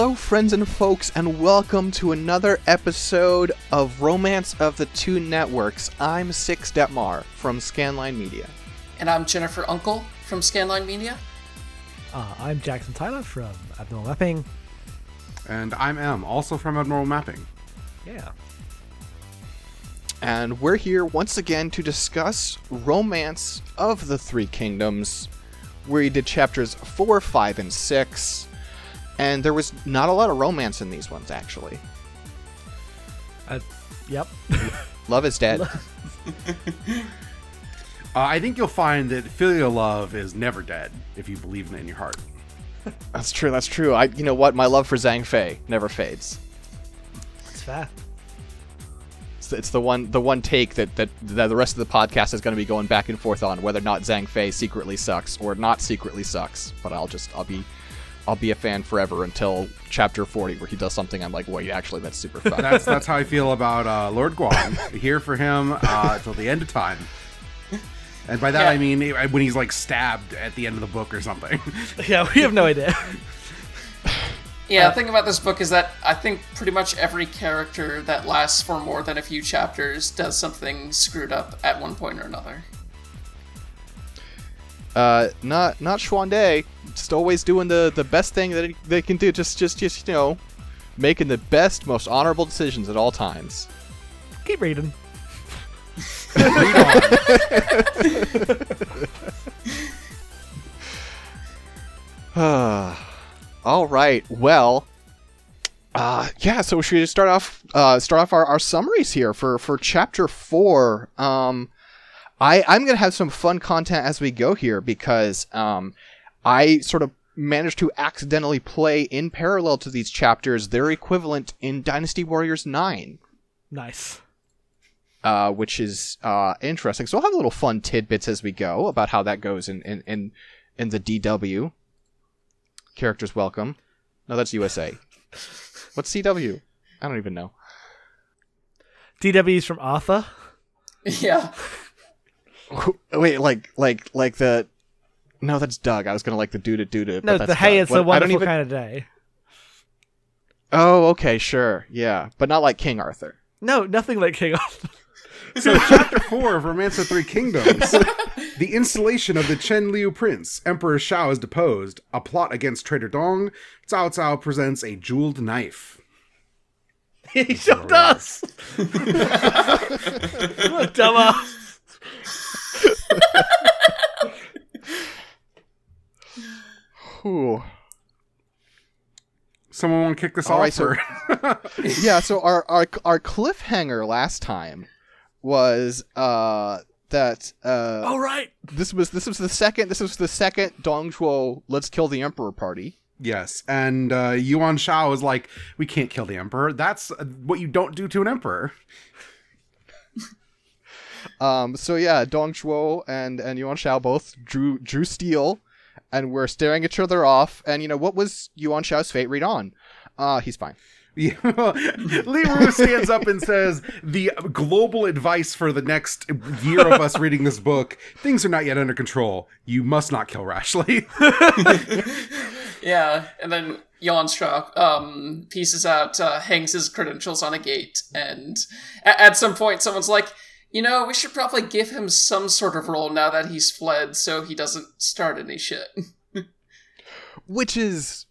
Hello, friends and folks, and welcome to another episode of Romance of the Two Networks. I'm Six Detmar from Scanline Media. And I'm Jennifer Unkle from Scanline Media. Uh, I'm Jackson Tyler from Abnormal Mapping. And I'm M, also from Abnormal Mapping. Yeah. And we're here once again to discuss Romance of the Three Kingdoms. Where we did chapters 4, 5, and 6. And there was not a lot of romance in these ones, actually. Uh, yep. Love is dead. Uh, I think you'll find that filial love is never dead if you believe in it in your heart. that's true, that's true. I you know what? My love for Zhang Fei never fades. It's fair. It's, it's the one the one take that, that that the rest of the podcast is going to be going back and forth on whether or not Zhang Fei secretly sucks or not secretly sucks. But I'll just I'll be I'll be a fan forever until chapter 40 where he does something I'm like, wait, actually that's super fun. That's that's how I feel about uh, Lord Guan. Here for him uh, till the end of time. And by that Yeah. I mean when he's like stabbed at the end of the book or something. Yeah, we have no idea. Yeah, the thing about this book is that I think pretty much every character that lasts for more than a few chapters does something screwed up at one point or another. Uh, not not Xuande, just always doing the the best thing that they can do. Just just just you know, making the best, most honorable decisions at all times. Keep reading. Read on. All right. Well, uh, yeah. So should we just start off uh, start off our, our summaries here for for chapter four? Um, I I'm gonna have some fun content as we go here because um, I sort of managed to accidentally play in parallel to these chapters their equivalent in Dynasty Warriors Nine. Nice. uh, which is uh, interesting. So I'll have a little fun tidbits as we go about how that goes in in in, in the DW. Characters welcome. No, that's USA. What's CW? I don't even know. DW is from Arthur. Yeah. Wait, like like like the. No, that's Doug. I was gonna like the duda duda. No, but the that's hey, Doug. it's What- a I don't wonderful even- kind of day. Oh, okay, sure, yeah, but not like King Arthur. No, nothing like King Arthur. So chapter four of Romance of Three Kingdoms. the installation of the Chen Liu Prince. Emperor Shao is deposed. A plot against Traitor Dong. Cao Cao presents a jeweled knife. he sure does. what a dumbass. Ooh. Someone want to kick this All off? right, so- or- yeah, so our, our our cliffhanger last time was uh that uh All right. this was this was the second this was the second Dongzhuo let's kill the emperor party. Yes, and uh, Yuan Shao is like, we can't kill the emperor. That's uh, what you don't do to an emperor. Um so yeah, Dong Dongzhuo and and Yuan Shao both drew drew steel and we're staring each other off and you know what was Yuan Shao's fate read on? Uh he's fine. Yeah. Li Ru stands up and says, the global advice for the next year of us reading this book, things are not yet under control. You must not kill rashly." Yeah. And then Yuan Shao um, pieces out, uh, hangs his credentials on a gate, and a- at some point, someone's like, you know, we should probably give him some sort of role now that he's fled so he doesn't start any shit. Which is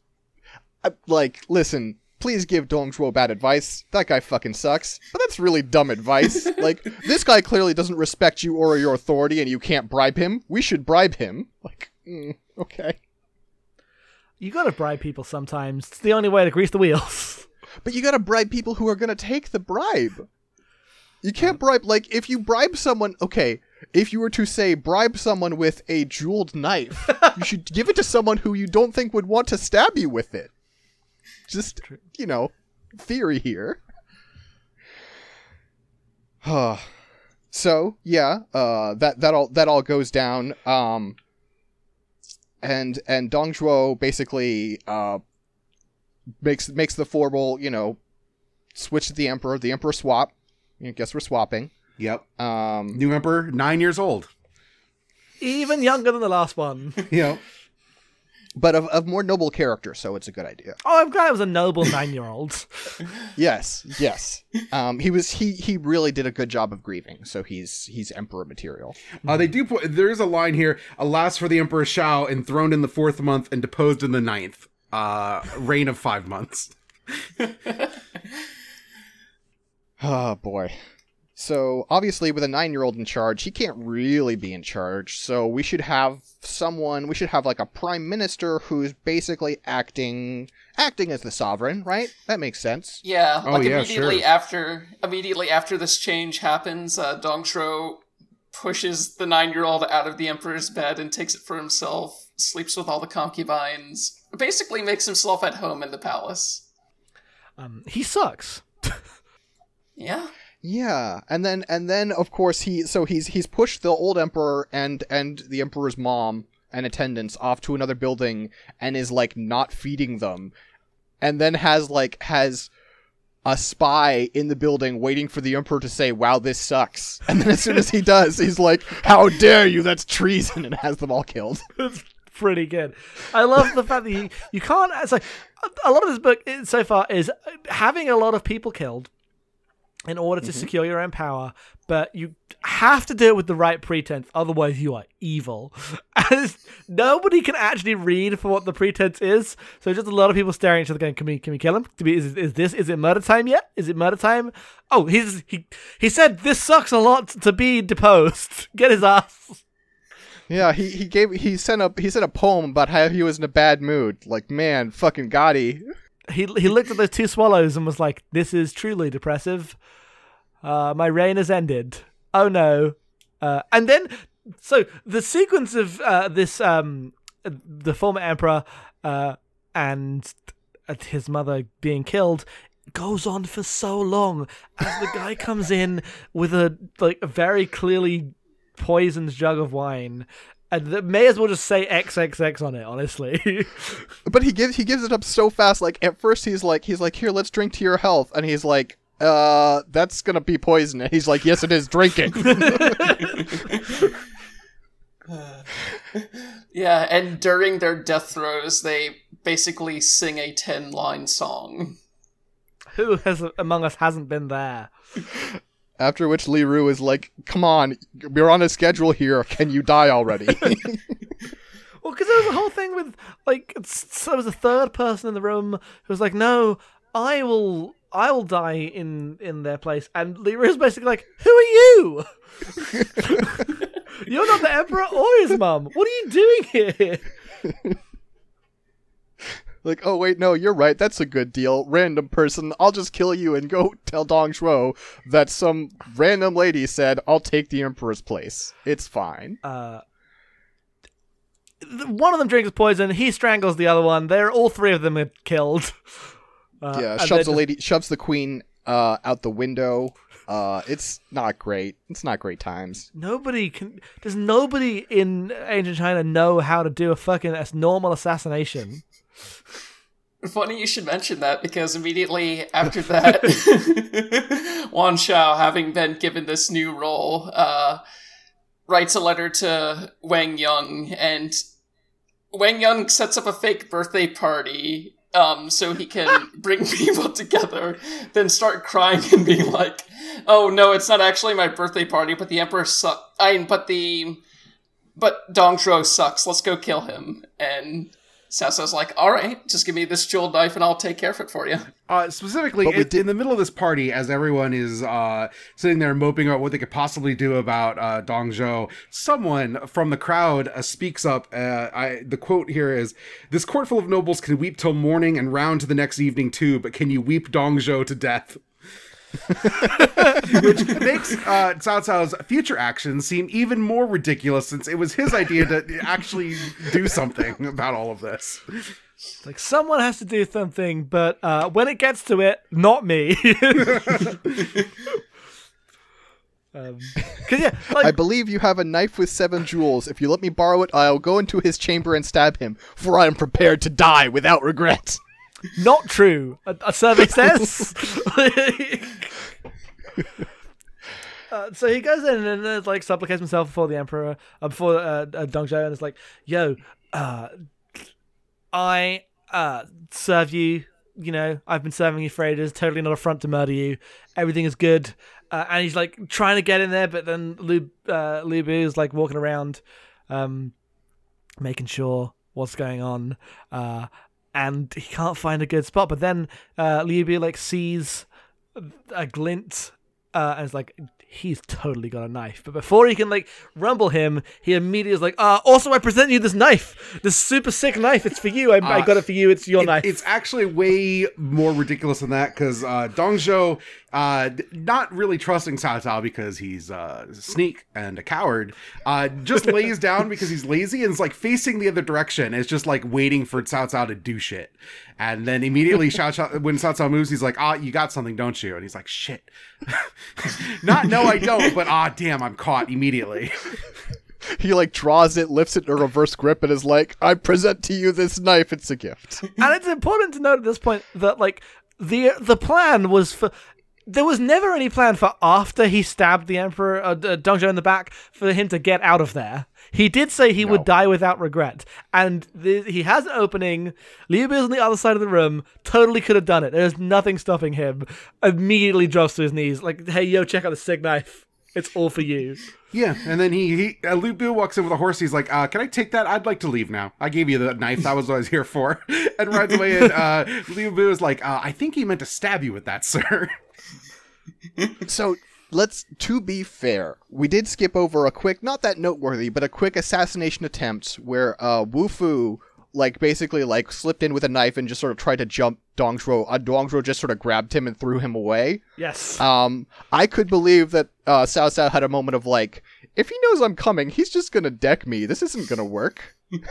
uh, like listen, please give Dongzhuo bad advice. That guy fucking sucks. But that's really dumb advice. like this guy clearly doesn't respect you or your authority and you can't bribe him. We should bribe him. Like mm, okay. You gotta bribe people sometimes. It's the only way to grease the wheels. But you gotta bribe people who are gonna take the bribe. You can't bribe like if you bribe someone. Okay, if you were to say bribe someone with a jeweled knife, you should give it to someone who you don't think would want to stab you with it. Just you know, theory here. so yeah, uh, that that all that all goes down. Um, and and Dong Zhuo basically uh makes makes the formal, you know, switch to the emperor. The emperor swap. I guess we're swapping. Yep. Um, New emperor, nine years old. Even younger than the last one. Yep. but of, of more noble character, so it's a good idea. Oh, I'm glad it was a noble nine-year-old. Yes, yes. Um, he was he he really did a good job of grieving, so he's he's emperor material. Uh, they do. Po- there is a line here: "Alas for the Emperor Shao, enthroned in the fourth month and deposed in the ninth. Uh, reign of five months." Oh boy. So obviously, with a nine-year-old in charge, he can't really be in charge. So we should have someone. We should have like a prime minister who's basically acting acting as the sovereign, right? That makes sense. Yeah, Oh, like yeah, immediately sure. after immediately after this change happens, uh, Dong Zhuo pushes the nine-year-old out of the emperor's bed and takes it for himself. Sleeps with all the concubines. Basically, makes himself at home in the palace. Um, he sucks. Yeah. Yeah, and then and then of course he so he's he's pushed the old emperor and and the emperor's mom and attendants off to another building and is like not feeding them, and then has like has a spy in the building waiting for the emperor to say, "Wow, this sucks," and then as soon as he does, he's like, "How dare you? That's treason!" and has them all killed. It's pretty good. I love the fact that you, you can't. It's like a lot of this book so far is having a lot of people killed in order to mm-hmm. secure your own power, but you have to do it with the right pretense. Otherwise, you are evil. And nobody can actually read for what the pretense is. So just a lot of people staring at each other, going, "Can we? Can we kill him? Is, is this? Is it murder time yet? Is it murder time? Oh, he's he he said this sucks a lot to be deposed. Get his ass." Yeah, he, he gave he sent up he sent a poem about how he was in a bad mood. Like, man, fucking Gotti. He he looked at those two swallows and was like, "This is truly depressive. Uh, my reign has ended. Oh no!" Uh, and then, so the sequence of uh, this, um, the former emperor uh, and his mother being killed goes on for so long as the guy comes in with a like a very clearly poisoned jug of wine. And that may as well just say XXX on it, honestly. But he gives he gives it up so fast. Like at first he's like he's like here, let's drink to your health, and he's like, uh, that's gonna be poison. And he's like, yes, it is. Drink it. Yeah, and during their death throes, they basically sing a 10 line song. Who has among us hasn't been there? After which Li Ru is like, come on, we're on a schedule here. Can you die already? Well, because there was a whole thing with like so there was a third person in the room who was like, "No, I will, I will die in in their place," and Li Ru is basically like, "Who are you? You're not the emperor or his mum. What are you doing here?" Like, oh wait, no, you're right. That's a good deal. Random person, I'll just kill you and go tell Dong Zhuo that some random lady said I'll take the emperor's place. It's fine. Uh, one of them drinks poison. He strangles the other one. They're all three of them are killed. Uh, yeah, shoves the lady, shoves the queen uh, out the window. Uh, it's not great. It's not great times. Nobody can. Does nobody in ancient China know how to do a fucking normal assassination? Funny you should mention that because immediately after that, Yuan Shao, having been given this new role, uh, writes a letter to Wang Yang, and Wang Yang sets up a fake birthday party um, so he can bring people together, then start crying and being like, "Oh no, it's not actually my birthday party, but the Emperor sucks. I mean, but the but Dong Zhuo sucks. Let's go kill him." And Cao Cao's like, "All right, just give me this jeweled knife and I'll take care of it for you." Uh, specifically, But we in, did- in the middle of this party, as everyone is uh, sitting there moping about what they could possibly do about uh, Dong Zhuo, someone from the crowd uh, speaks up. Uh, I, the quote here is This court full of nobles can weep till morning and round to the next evening too, but can you weep Dong Zhuo to death? Which makes uh, Cao Cao's future actions seem even more ridiculous since it was his idea to actually do something about all of this. Like someone has to do something, but uh, when it gets to it, not me. um, yeah, like I believe you have a knife with seven jewels. If you let me borrow it, I'll go into his chamber and stab him, for I am prepared to die without regret. Not true. A, a survey says. Uh, so he goes in and uh, like supplicates himself before the emperor, uh, before uh, uh, Dong Zhuo, and is like, "Yo, uh, I uh, serve you. You know, I've been serving you for ages. Totally not a front to murder you. Everything is good. Uh, and he's like trying to get in there, but then Lu uh, Lu Bu is like walking around, um, making sure what's going on. Uh, and he can't find a good spot. But then uh, Liu like sees a glint uh, and is like, he's totally got a knife. But before he can like rumble him, he immediately is like, uh, also I present you this knife, this super sick knife. It's for you. I, I Uh, got it for you. It's your It- knife. It's actually way more ridiculous than that because uh, Dong Zhuo, uh, not really trusting Cao Cao because he's uh, a sneak and a coward, uh, just lays down because he's lazy and is like facing the other direction. It's just like waiting for Cao Cao to do shit. And then immediately, Cao Cao, when Cao Cao moves, he's like, ah, you got something, don't you? And he's like, shit. not, no, I don't, but ah, damn, I'm caught immediately. He like draws it, lifts it in a reverse grip, and is like, "I present to you this knife. It's a gift." and it's important to note at this point that like the the plan was for there was never any plan for after he stabbed the emperor uh, uh, Dong Zhuo in the back for him to get out of there. He did say he would die without regret, and the, he has an opening. Liu Bu's on the other side of the room. Totally could have done it. There's nothing stopping him. Immediately drops to his knees, like, "Hey, yo, check out the sick knife. It's all for you." Yeah, and then he he uh, Lu Bu walks in with a horse. He's like, uh, "Can I take that? I'd like to leave now. I gave you the knife. That was what I was here for." And rides away. And uh, Liu Bu is like, uh, "I think he meant to stab you with that, sir." so let's to be fair we did skip over a quick not that noteworthy but a quick assassination attempt where uh wu fu like basically like slipped in with a knife and just sort of tried to jump dong zhuo uh, dong zhuo just sort of grabbed him and threw him away. Yes. um i could believe that uh Cao Cao had a moment of like if he knows i'm coming he's just gonna deck me. This isn't gonna work.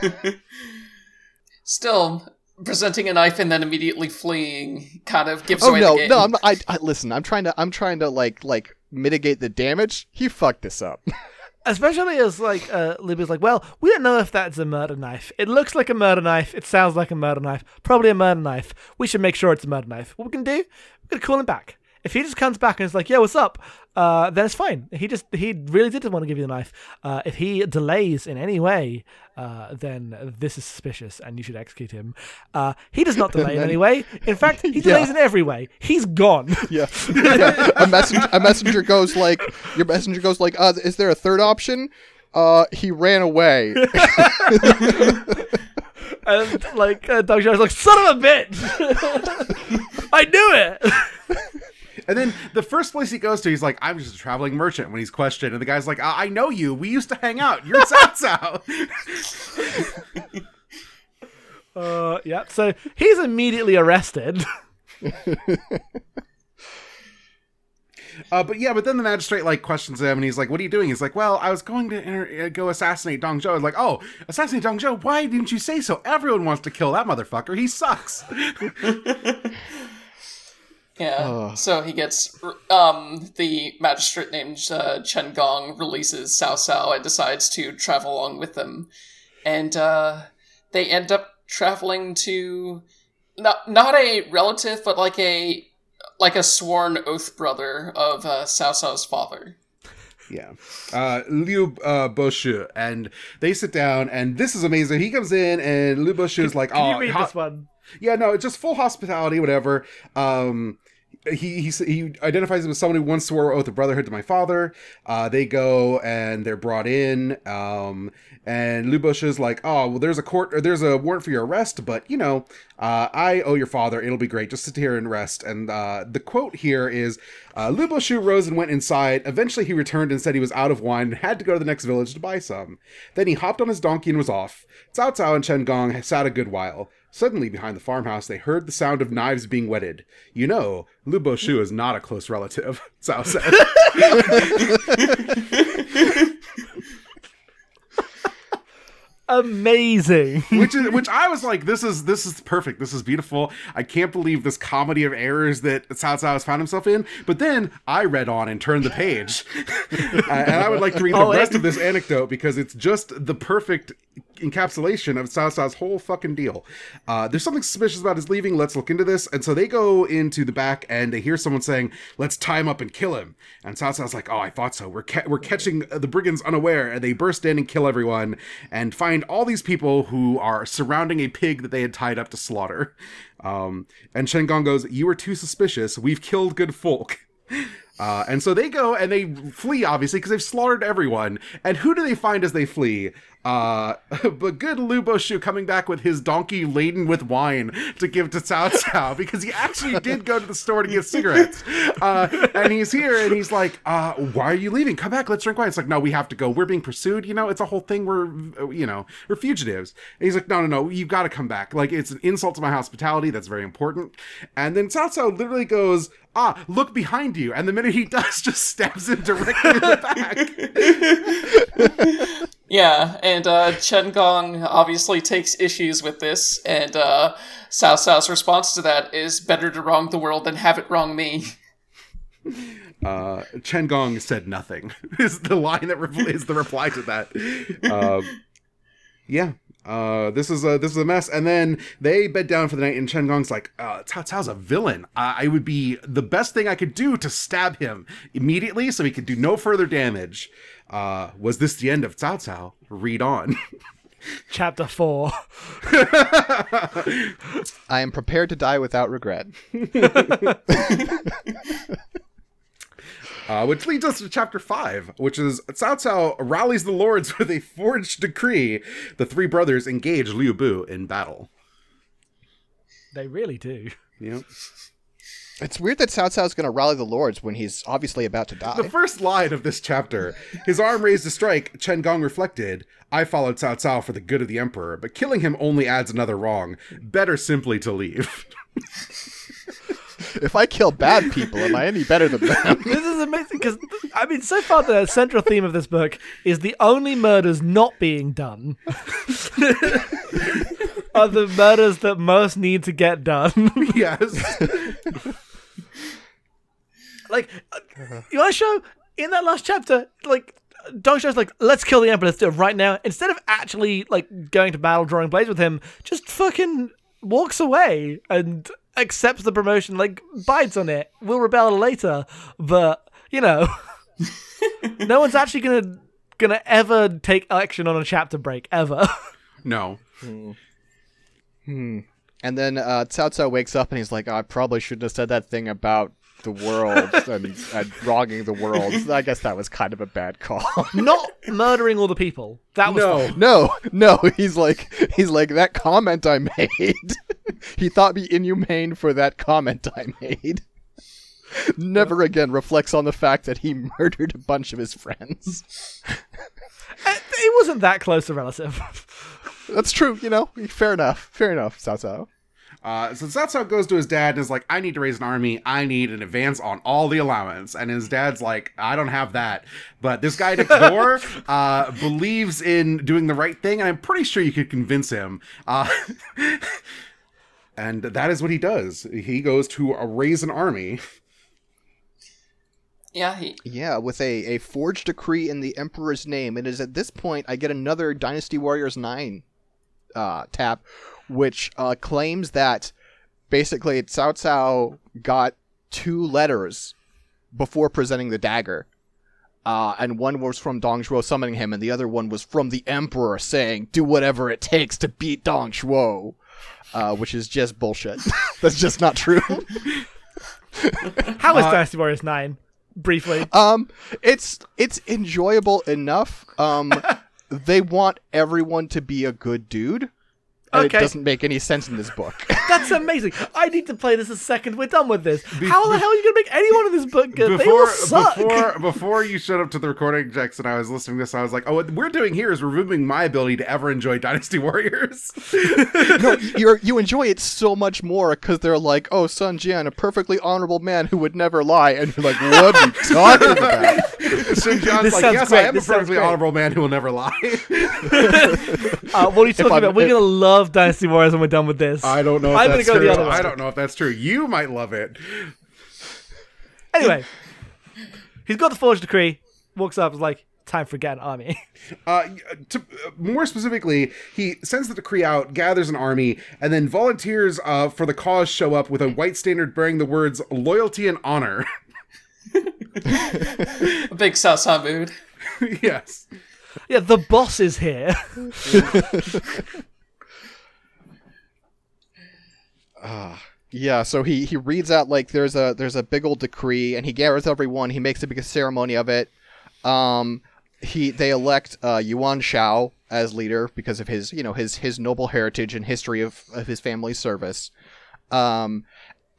Still, presenting a knife and then immediately fleeing kind of gives oh away no the game. no I'm not, I, I listen i'm trying to i'm trying to like like mitigate the damage he fucked this up Especially as like uh, Libby's like, well, we don't know if that's a murder knife. It looks like a murder knife. It sounds like a murder knife. Probably a murder knife. We should make sure it's a murder knife. What we can do? We're gonna call him back. If he just comes back and is like, "Yeah, what's up?" Uh, then it's fine. He just he really didn't want to give you the knife. Uh, if he delays in any way, uh, then this is suspicious, and you should execute him. Uh, he does not delay in any way. In fact, he delays in every way. He's gone. Yeah. yeah. A messenger a messenger goes like your messenger goes like, uh, is there a third option? Uh he ran away. and like uh, Dong Zhuo's like, "Son of a bitch! I knew it." And then the first place he goes to, he's like, "I'm just a traveling merchant." When he's questioned, and the guy's like, "I, I know you. We used to hang out. You're Cao Cao." Uh, yeah. So he's immediately arrested. Uh, but yeah, but then the magistrate like questions him, and he's like, "What are you doing?" He's like, "Well, I was going to enter- uh, go assassinate Dong Zhuo." I like, "Oh, assassinate Dong Zhuo? Why didn't you say so? Everyone wants to kill that motherfucker. He sucks." Yeah. So he gets um the magistrate named uh, Chen Gong releases Cao Cao and decides to travel along with them, and uh, they end up traveling to not not a relative, but like a like a sworn oath brother of uh, Cao Cao's father. Yeah. Uh, Liu uh, Boshu. And they sit down, and this is amazing. He comes in, and Liu Boshu is like, Can oh, you read ho- this one? Yeah, no, it's just full hospitality, whatever. Um, he, he he identifies him as someone who once swore oath of brotherhood to my father. Uh, they go and they're brought in. Um, and Lubush is like, oh, well, there's a court, or there's a warrant for your arrest, but you know, uh, I owe your father. It'll be great. Just sit here and rest. And uh, the quote here is, uh, Luboshu rose and went inside. Eventually, he returned and said he was out of wine and had to go to the next village to buy some. Then he hopped on his donkey and was off. Cao Cao and Chen Gong sat a good while. Suddenly, behind the farmhouse, they heard the sound of knives being whetted. You know, Lu Boshu is not a close relative, Cao said. Amazing. which is which I was like, this is this is perfect. This is beautiful. I can't believe this comedy of errors that Cao Cao has found himself in. But then I read on and turned the page, Uh, and I would like to read the Oh, rest and- of this anecdote because it's just the perfect encapsulation of Cao's whole fucking deal. Uh, there's something suspicious about his leaving. Let's look into this. And so they go into the back and they hear someone saying, "Let's tie him up and kill him." And Cao's like, "Oh, I thought so. We're ca- we're catching the brigands unaware." And they burst in and kill everyone and find all these people who are surrounding a pig that they had tied up to slaughter. Um, and Chen Gong goes, "You were too suspicious. We've killed good folk." Uh, and so they go and they flee, obviously, because they've slaughtered everyone. And who do they find as they flee? Uh, but good Lu Boshu coming back with his donkey laden with wine to give to Cao Cao because he actually did go to the store to get cigarettes. Uh, and he's here and he's like, uh, why are you leaving? Come back, let's drink wine. It's like, no, we have to go. We're being pursued. You know, it's a whole thing. We're, you know, we're fugitives. And he's like, no, no, no, you've got to come back. Like, it's an insult to my hospitality. That's very important. And then Cao Cao literally goes, ah, look behind you. And the minute he does, just stabs him directly in the back. Yeah, and uh, Chen Gong obviously takes issues with this, and uh, Cao Cao's response to that is better to wrong the world than have it wrong me. Uh, Chen Gong said nothing. is the line that re- is the reply to that. Um, yeah. Uh, this is a this is a mess, and then they bed down for the night. And Chen Gong's like, uh, "Cao Cao's a villain. I, I would be the best thing I could do to stab him immediately, so he could do no further damage." Uh, was this the end of Cao Cao? Read on. Chapter four. I am prepared to die without regret. Uh, which leads us to chapter 5, which is Cao Cao rallies the lords with a forged decree. The three brothers engage Liu Bu in battle. They really do. Yep. It's weird that Cao Cao's going to rally the lords when he's obviously about to die. The first line of this chapter, his arm raised to strike, Chen Gong reflected, I followed Cao Cao for the good of the emperor, but killing him only adds another wrong. Better simply to leave. if I kill bad people, am I any better than them? This is amazing because I mean, so far the central theme of this book is the only murders not being done are the murders that most need to get done. yes. like, uh, you want to show in that last chapter, like. Dong Zhuo's like, let's kill the Emperor, let's do it right now. Instead of actually like going to battle, drawing blades with him, just fucking walks away and accepts the promotion, like bides on it. We'll rebel later, but you know, no one's actually gonna gonna ever take action on a chapter break ever. No. Hmm. And then uh, Cao Cao wakes up and he's like, oh, I probably shouldn't have said that thing about the world and, and wronging the world. I guess that was kind of a bad call. Not murdering all the people. That was No. fine. no, no, he's like, he's like that comment I made. he thought me inhumane for that comment I made. Never again reflects on the fact that he murdered a bunch of his friends. It wasn't that close a relative. That's true, you know. Fair enough. Fair enough, Cao Cao. Uh, so Cao Cao goes to his dad and is like, I need to raise an army. I need an advance on all the allowance. And his dad's like, I don't have that. But this guy next uh, believes in doing the right thing. And I'm pretty sure you could convince him. Uh, and that is what he does. He goes to uh, raise an army. Yeah, he, Yeah, with a, a forged decree in the Emperor's name. It is at this point I get another Dynasty Warriors 9 uh, tap, which uh, claims that basically Cao Cao got two letters before presenting the dagger. Uh, and one was from Dong Zhuo summoning him, and the other one was from the Emperor saying, do whatever it takes to beat Dong Zhuo. Uh, which is just bullshit. That's just not true. How is Dynasty Warriors 9? Briefly. Um, it's it's enjoyable enough. Um, they want everyone to be a good dude. And Okay. It doesn't make any sense in this book. That's amazing. I need to play this a second. We're done with this. How the hell are you going to make anyone in this book good? they all Before, suck. before, before you showed up to the recording, Jackson, I was listening to this. I was like, oh, what we're doing here is removing my ability to ever enjoy Dynasty Warriors. no, you you enjoy it so much more because they're like, "Oh, Sun Jian, a perfectly honorable man who would never lie," and you're like, "What are you talking about?" Sun Jian's This like, yes, great. I am This a perfectly great." honorable man who will never lie. Uh, what are you talking about? We're going to love Dynasty Warriors when we're done with this. I don't know if I'm gonna that's go the true. other way. I don't know if that's true. You might love it. Anyway, he's got the forged decree, walks up, is like, time for an army. Uh, to, uh, more specifically, he sends the decree out, gathers an army, and then volunteers uh, for the cause show up with a white standard bearing the words "loyalty and honor." A big Sasa mood. yes. yeah, the boss is here. Ah. Yeah, so he he reads out like there's a there's a big old decree, and he gathers everyone. He makes a big ceremony of it. Um, he they elect uh, Yuan Shao as leader because of his you know his his noble heritage and history of, of his family's service. Um,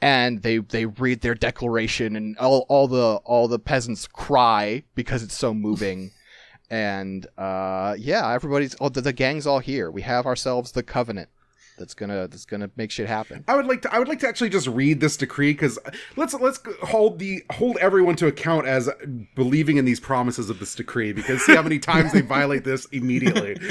and they they read their declaration, and all all the all the peasants cry because it's so moving. and uh, yeah, everybody's oh the, the gang's all here. We have ourselves the covenant that's gonna that's gonna make shit happen. I would like to. I would like to actually just read this decree because let's let's hold the hold everyone to account as believing in these promises of this decree because see how many times they violate this immediately.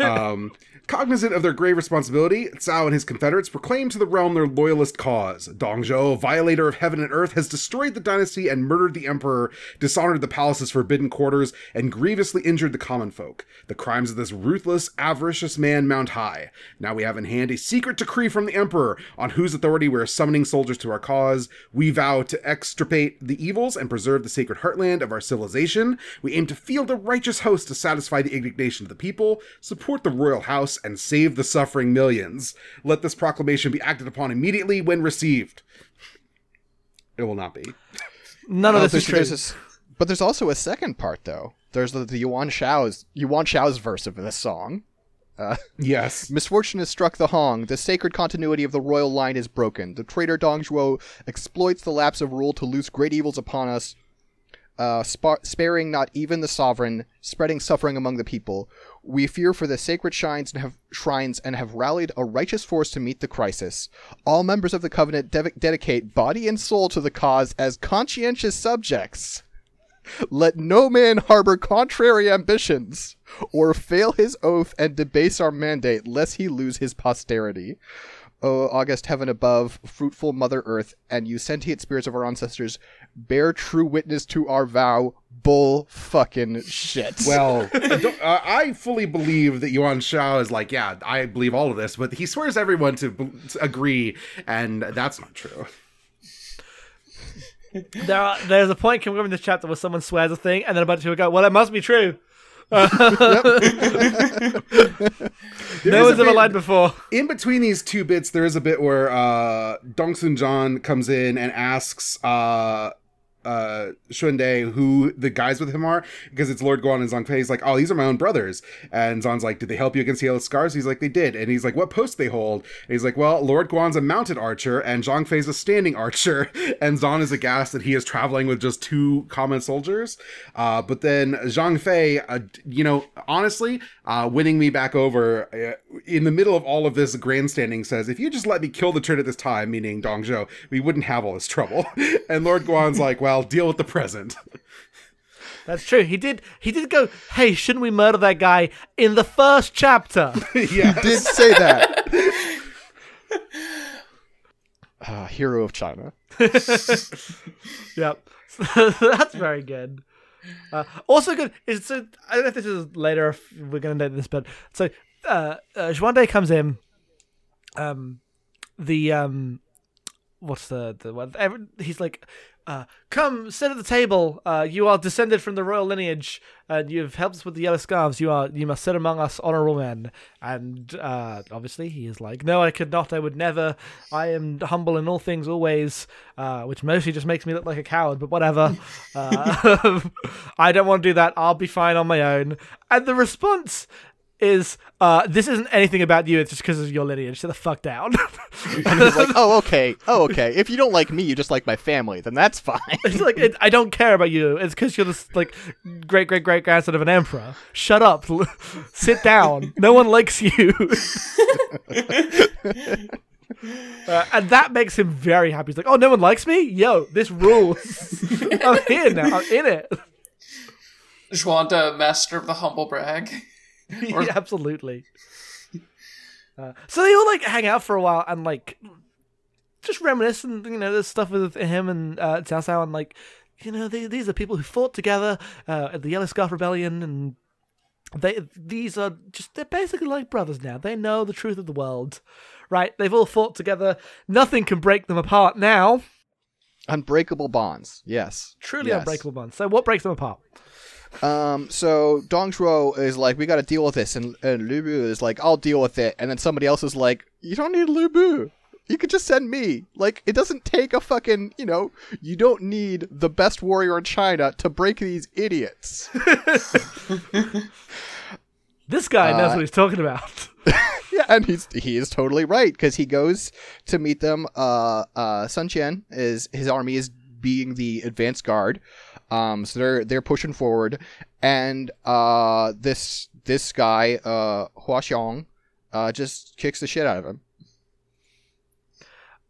Um, cognizant of their grave responsibility, Cao and his confederates proclaim to the realm their loyalist cause. Dong Dongzhuo, violator of heaven and earth, has destroyed the dynasty and murdered the emperor, dishonored the palace's forbidden quarters, and grievously injured the common folk. The crimes of this ruthless, avaricious man mount high. Now we have in hand a secret decree from the emperor, on whose authority we are summoning soldiers to our cause. We vow to extirpate the evils and preserve the sacred heartland of our civilization. We aim to field a righteous host to satisfy the indignation of the people, support the royal house, and save the suffering millions. Let this proclamation be acted upon immediately when received. It will not be. None of Oh, this is there's- true. but there's also a second part though. There's the, the Yuan Shao's Yuan Shao's verse of this song. Yes. Misfortune has struck the Hong. The sacred continuity of the royal line is broken. The traitor Dong Zhuo exploits the lapse of rule to loose great evils upon us, uh, spa- sparing not even the sovereign, spreading suffering among the people. We fear for the sacred shrines and have shrines and have rallied a righteous force to meet the crisis. All members of the covenant de- dedicate body and soul to the cause as conscientious subjects. Let no man harbor contrary ambitions, or fail his oath and debase our mandate, lest he lose his posterity. O august heaven above, fruitful Mother Earth, and you sentient spirits of our ancestors, bear true witness to our vow. Bull fucking shit. Well, uh, I fully believe that Yuan Shao is like, yeah, I believe all of this, but he swears everyone to, b- to agree, and that's not true. There are, there's a point coming up in this chapter where someone swears a thing, and then a bunch of people go, "Well, it must be true." There no is one's a ever lied before. In between these two bits, there is a bit where uh, Dong Sun Jian comes in and asks uh, uh, Xuande who the guys with him are because it's Lord Guan and Zhang Fei. He's like, oh, these are my own brothers. And Zhan's like, did they help you against the Yellow Scarves? He's like, they did. And he's like, what post they hold? And he's like, well, Lord Guan's a mounted archer and Zhang Fei's a standing archer. And Zhan is aghast that he is traveling with just two common soldiers. Uh, but then Zhang Fei, uh, you know, honestly, uh, winning me back over uh, in the middle of all of this grandstanding says, if you just let me kill the Trid at this time, meaning Dong Zhuo, we wouldn't have all this trouble. and Lord Guan's like, well, deal with the present. That's true. He did. He did go. Hey, shouldn't we murder that guy in the first chapter? yeah. did say that. Ah, hero of China. yep. That's very good. Uh, also good is so I don't know if this is later if we're gonna note this, but so uh, uh Xuande comes in. Um, the um, what's the the one? every- He's like, uh, come sit at the table. Uh, you are descended from the royal lineage, and you've helped us with the yellow scarves. You are you must sit among us, honorable men. And uh, obviously, he is like, no, I could not. I would never. I am humble in all things, always. Uh, which mostly just makes me look like a coward, but whatever. uh, I don't want to do that. I'll be fine on my own. And the response is, uh, this isn't anything about you. It's just because of your lineage. Sit the fuck down. And he's like, oh, okay. Oh, okay. If you don't like me, you just like my family, then that's fine. It's like it, I don't care about you. It's because you're this like great great great grandson of an emperor. Shut up. Sit down. No one likes you. Uh, and that makes him very happy. He's like, "Oh, no one likes me. Yo, this rules. I'm here now. I'm in it. Xuande, master of the humble brag. Or- Yeah, absolutely." Uh, so they all like hang out for a while and like just reminisce and you know there's stuff with him and uh, Cao Cao and like you know, they, these are people who fought together uh, at the Yellow Scarf Rebellion, and they these are just they're basically like brothers now. They know the truth of the world, right? They've all fought together. Nothing can break them apart now. Unbreakable bonds. Yes. Truly Yes. unbreakable bonds. So what breaks them apart? Um, so Dong Zhuo is like, we got to deal with this, and, and Lu Bu is like, I'll deal with it, and then somebody else is like, you don't need Lu Bu. You could just send me. Like, it doesn't take a fucking, you know, you don't need the best warrior in China to break these idiots. This guy knows Uh, what he's talking about. yeah, and he's he is totally right because he goes to meet them. Uh, uh, Sun Jian is his army is being the advance guard. Um, so they're they're pushing forward, and uh, this this guy uh Hua Xiong, uh, just kicks the shit out of him.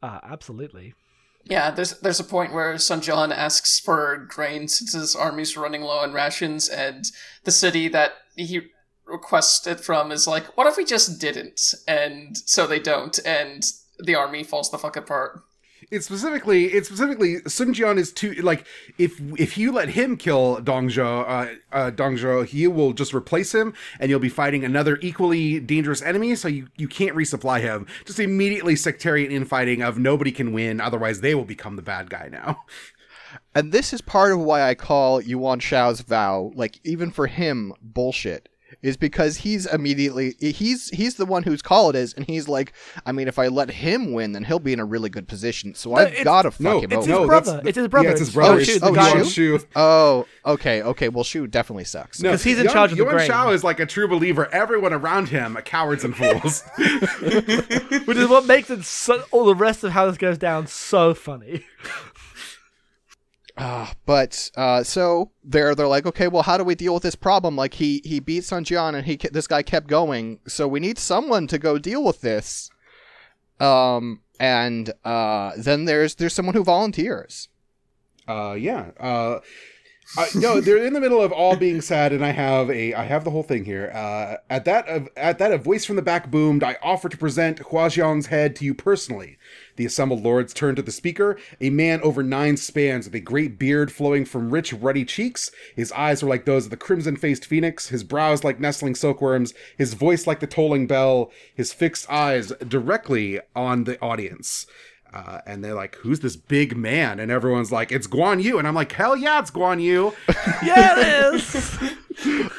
Uh, absolutely. Yeah, there's there's a point where Sun Jian asks for grain since his army's running low on rations, and the city that he requests it from is like, "What if we just didn't?" And so they don't, and the army falls the fuck apart. It's specifically, it's specifically Sun Jian is too like if if you let him kill Dong Zhuo, uh, uh, Dong Zhuo, he will just replace him, and you'll be fighting another equally dangerous enemy. So you you can't resupply him. Just immediately sectarian infighting of nobody can win, otherwise they will become the bad guy now. And this is part of why I call Yuan Shao's vow, like even for him, bullshit. Is because he's immediately he's he's the one whose call it is, and he's like, I mean, if I let him win, then he'll be in a really good position. So I've gotta fuck No, him it's over. his no, brother. that's- It's his brother. Yeah, it's his oh, oh, It's brother. Shu, the Oh, guy- Shu? Shu. Oh, okay, okay. Well, Shu definitely sucks. No, 'Cause he's in Yuan- charge of the Yuan grain. Shao is like a true believer. Everyone around him are cowards and fools. Which is what makes it so, all the rest of how this goes down so funny. Uh, but uh, so they're they're like, okay, well, how do we deal with this problem? Like he he beat Sun Jian, and he this guy kept going. So we need someone to go deal with this. Um, and uh, then there's there's someone who volunteers. Uh, yeah. Uh, uh, no, they're in the middle of all being sad, and I have a I have the whole thing here. Uh, at that at that a voice from the back boomed. I offer to present Hua Xiong's head to you personally. The assembled lords turned to the speaker, a man over nine spans with a great beard flowing from rich, ruddy cheeks. His eyes were like those of the crimson-faced phoenix, his brows like nestling silkworms, his voice like the tolling bell, his fixed eyes directly on the audience. Uh, and they're like, "Who's this big man?" And everyone's like, "It's Guan Yu." And I'm like, "Hell yeah, it's Guan Yu." yeah, it is.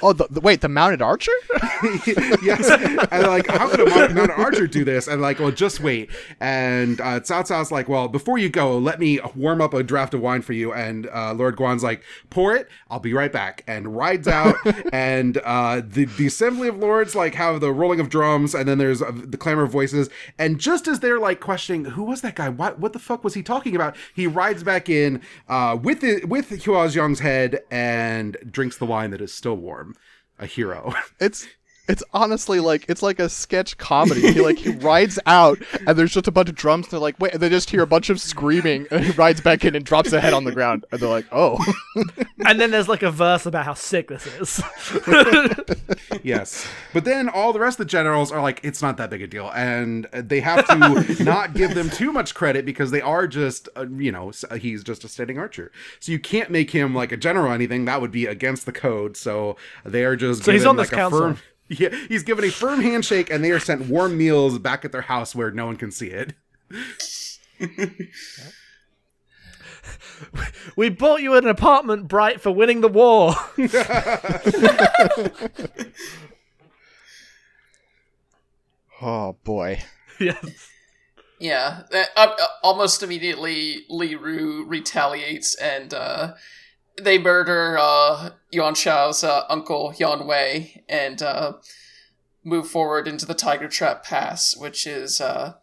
Oh, the, the, wait, the mounted archer? yes. And like, "How could a mounted, archer do this?" And like, "Well, just wait." And uh, Cao Cao's like, "Well, before you go, let me warm up a draft of wine for you." And uh, Lord Guan's like, "Pour it. I'll be right back." And rides out. and uh, the the assembly of lords like have the rolling of drums, and then there's uh, the clamor of voices. And just as they're like questioning, "Who was that guy? What what the fuck was he talking about?" He rides back in uh, with the, with Hua Xiong's head and drinks the wine that is still warm. A hero. It's it's honestly like it's like a sketch comedy. He like he rides out and there's just a bunch of drums. And they're like, wait, and they just hear a bunch of screaming, and he rides back in and drops the head on the ground. And they're like, oh, and then there's like a verse about how sick this is. yes. But then all the rest of the generals are like, it's not that big a deal. And they have to not give them too much credit because they are just, uh, you know, he's just a standing archer. So you can't make him like a general or anything. That would be against the code. So they are just. So he's on this like, a council. firm. Yeah, he's given a firm handshake and they are sent warm meals back at their house where no one can see it. we bought you an apartment, Bright, for winning the war. oh boy. yes. Yeah, uh, uh, almost immediately, Li Ru retaliates and uh, they murder uh, Yuan Shao's uh, uncle, Yuan Wei, and uh, move forward into the Tiger Trap Pass, which is uh,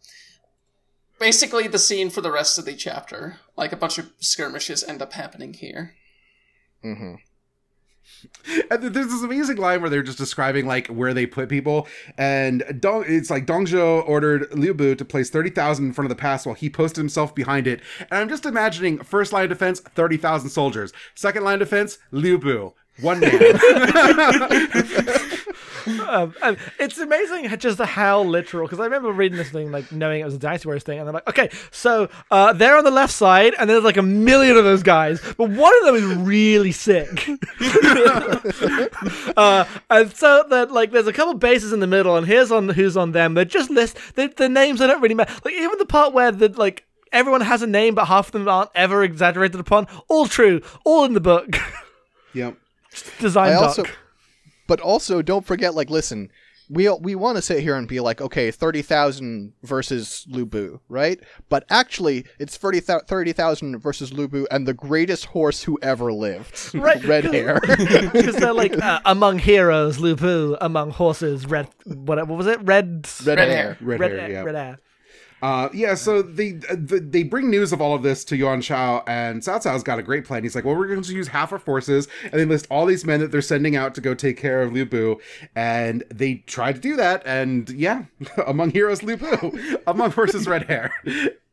basically the scene for the rest of the chapter. Like a bunch of skirmishes end up happening here. hmm And there's this amazing line where they're just describing like where they put people, and Dong, it's like Dong Zhuo ordered Liu Bu to place thirty thousand in front of the pass while he posted himself behind it. And I'm just imagining first line of defense, thirty thousand soldiers. Second line of defense, Liu Bu, one man. um, and it's amazing just how literal because I remember reading this thing like knowing it was a Dynasty Warriors thing, and I'm like, okay, so uh, they're on the left side, and there's like a million of those guys, but one of them is really sick. uh, and so that like there's a couple bases in the middle, and here's on who's on them. They're just list the, the names I don't really matter. Like even the part where the like everyone has a name, but half of them aren't ever exaggerated upon. All true, all in the book. Yep. Design I doc. also, but also don't forget. Like, listen, we we want to sit here and be like, okay, thirty thousand versus Lubu, right? But actually, it's 30,000 30,000 versus Lubu and the greatest horse who ever lived, Right, red 'cause- hair. because they're like uh, among heroes, Lupu, among horses, red. What, what was it? Red. red, Red hair. hair. Red, red, hair, yeah. red hair. Uh, yeah, so they, uh, they they bring news of all of this to Yuan Shao, and Cao Cao's got a great plan. He's like, well, we're going to use half our forces, and they list all these men that they're sending out to go take care of Liu Bu, and they try to do that, and yeah, among heroes, Liu Bu, among horses, Red Hare.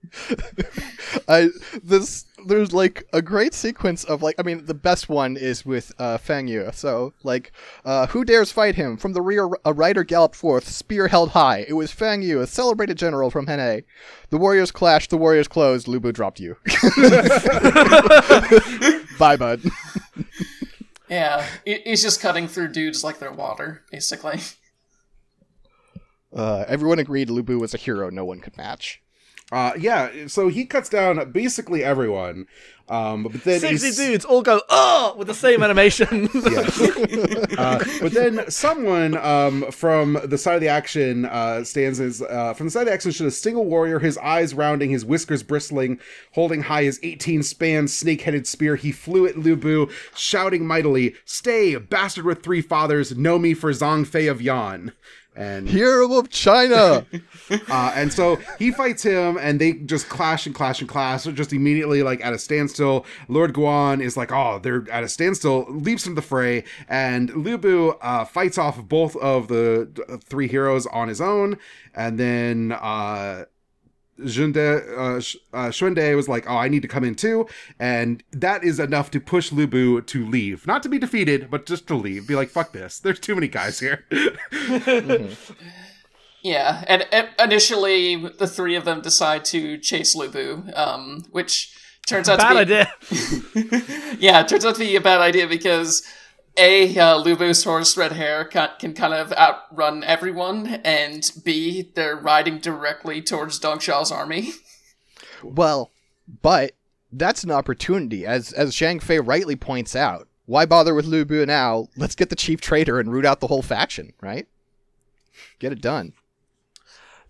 I this there's like a great sequence of like I mean the best one is with uh, Fang Yue. So like uh, who dares fight him? From the rear a rider galloped forth, spear held high. It was Fang Yue, a celebrated general from Henei. The warriors clashed, the warriors closed. Lubu dropped you. Bye, bud. Yeah, he- he's just cutting through dudes like they're water, basically. Uh, everyone agreed Lubu was a hero no one could match. Uh, yeah, so he cuts down basically everyone, um, but then Sixty he's- dudes all go oh with the same animation. uh, but then someone um, from the side of the action uh, stands as uh, from the side of the action should a single warrior, his eyes rounding, his whiskers bristling, holding high his 18 span snake-headed spear. He flew at Lubu, shouting mightily, "Stay, bastard with three fathers! Know me for Zhang Fei of Yan." And Hero of China. uh, and so he fights him, and they just clash and clash and clash. So just immediately, like at a standstill, Lord Guan is like, "Oh, they're at a standstill." Leaps into the fray, and Liu Bu uh, fights off both of the uh, three heroes on his own, and then. Uh, Junde, uh, Sh- uh, Xuande was like, "Oh, I need to come in too," and that is enough to push Lu Bu to leave, not to be defeated, but just to leave. Be like, "Fuck this! There's too many guys here." Yeah, and uh, initially the three of them decide to chase Lubu, um, which turns out Bad to be idea. yeah, it turns out to be a bad idea because a uh, Lubu's horse Red Hare can, can kind of outrun everyone, and b they're riding directly towards Dong Zhuo's army. Well, but that's an opportunity, as as Zhang Fei rightly points out. Why bother with Lu Bu now? Let's get the chief traitor and root out the whole faction, right? Get it done.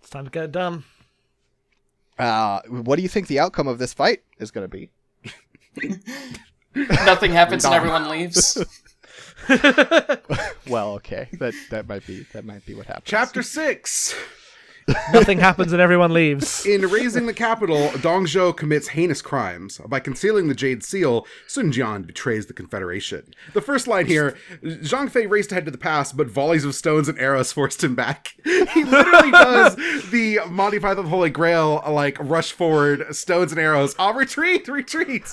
It's time to get it done. Uh, what do you think the outcome of this fight is going to be? Nothing happens and everyone leaves. Well, okay, that that might be that might be what happens. Chapter six. Nothing happens and everyone leaves. In raising the capital, Dong Zhuo commits heinous crimes. By concealing the Jade Seal, Sun Jian betrays the Confederation. The first line here Zhang Fei raced ahead to the pass, but volleys of stones and arrows forced him back. He literally does the Monty Python Holy Grail, like, rush forward, stones and arrows. I'll retreat, retreat.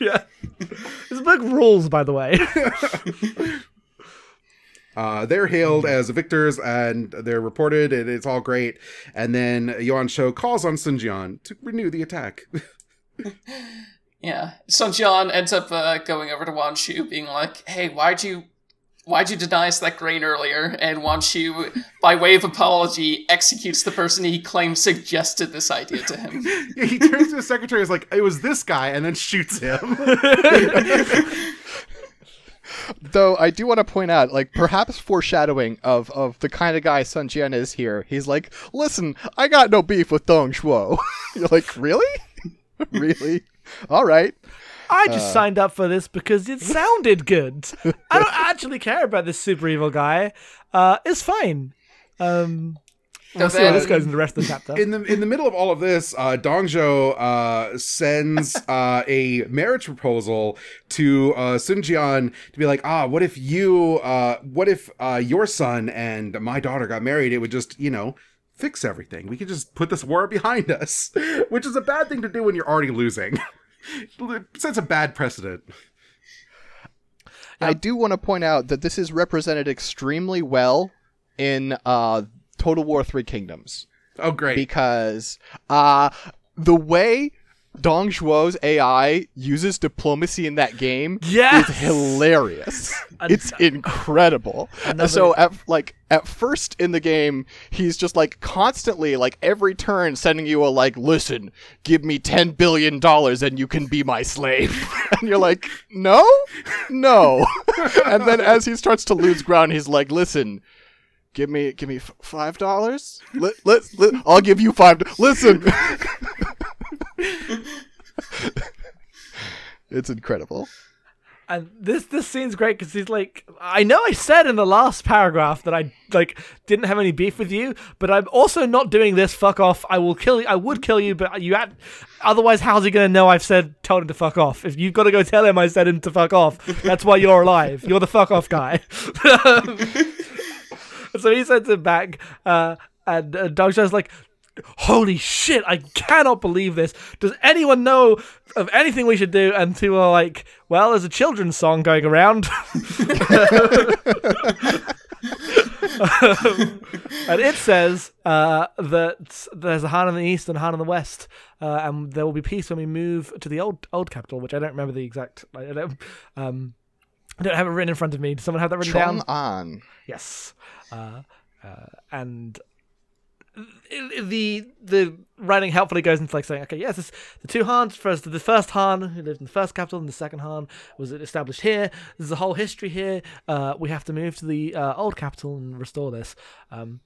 yeah. This book rules, by the way. Uh, they're hailed as victors and they're reported, and it's all great. And then Yuan Shou calls on Sun Jian to renew the attack. Yeah, Sun Jian ends up uh, going over to Yuan Shu, being like, "Hey, why'd you, why'd you deny us that grain earlier?" And Yuan Shu, by way of apology, executes the person he claims suggested this idea to him. Yeah, he turns to his secretary, is like, "It was this guy," and then shoots him. Though I do want to point out, like perhaps foreshadowing of of the kind of guy Sun Jian is here. He's like, "Listen, I got no beef with Dong Zhuo." You're like, "Really? really? All right." I just signed up for this because it sounded good. I don't actually care about this super evil guy. Uh, it's fine. Um, we'll see where this goes in the rest of the chapter. in the in the middle of all of this, uh, Dongzhuo uh, sends uh, a marriage proposal to uh, Sun Jian to be like, ah, what if you, uh, what if uh, your son and my daughter got married? It would just, you know. Fix everything. We could just put this war behind us, which is a bad thing to do when you're already losing. Sets a bad precedent. I do want to point out that this is represented extremely well in uh, Total War Three Kingdoms Oh, great. because uh, the way Dong Zhuo's AI uses diplomacy in that game Yes! is hilarious. It's incredible. So at like at first in the game, he's just like constantly like every turn sending you a like, listen, give me ten billion dollars and you can be my slave. and you're like, no, no. and then as he starts to lose ground, he's like, listen. Give me, give me five dollars. Let, let, let, I'll give you five. Listen, it's incredible. And this this scene's great because he's like, I know I said in the last paragraph that I like didn't have any beef with you, but I'm also not doing this. Fuck off! I will kill you. I would kill you, but you had. Otherwise, how's he gonna know I've said told him to fuck off? If you've got to go tell him I said him to fuck off, that's why you're alive. You're the fuck off guy. so he sends him back, uh, and uh, Show's like, holy shit, I cannot believe this. Does anyone know of anything we should do? And two are like, well, there's a children's song going around. Um, and it says uh, that there's a Han in the east and a Han in the west, uh, and there will be peace when we move to the old old capital, which I don't remember the exact. I don't, um, I don't have it written in front of me. Does someone have that written down? Chang'an. Yes, uh, uh, and the the writing helpfully goes into like saying, okay, yes, the two Hans. First, the first Han who lived in the first capital, and the second Han was established here. There's a whole history here. Uh, we have to move to the uh, old capital and restore this. Um,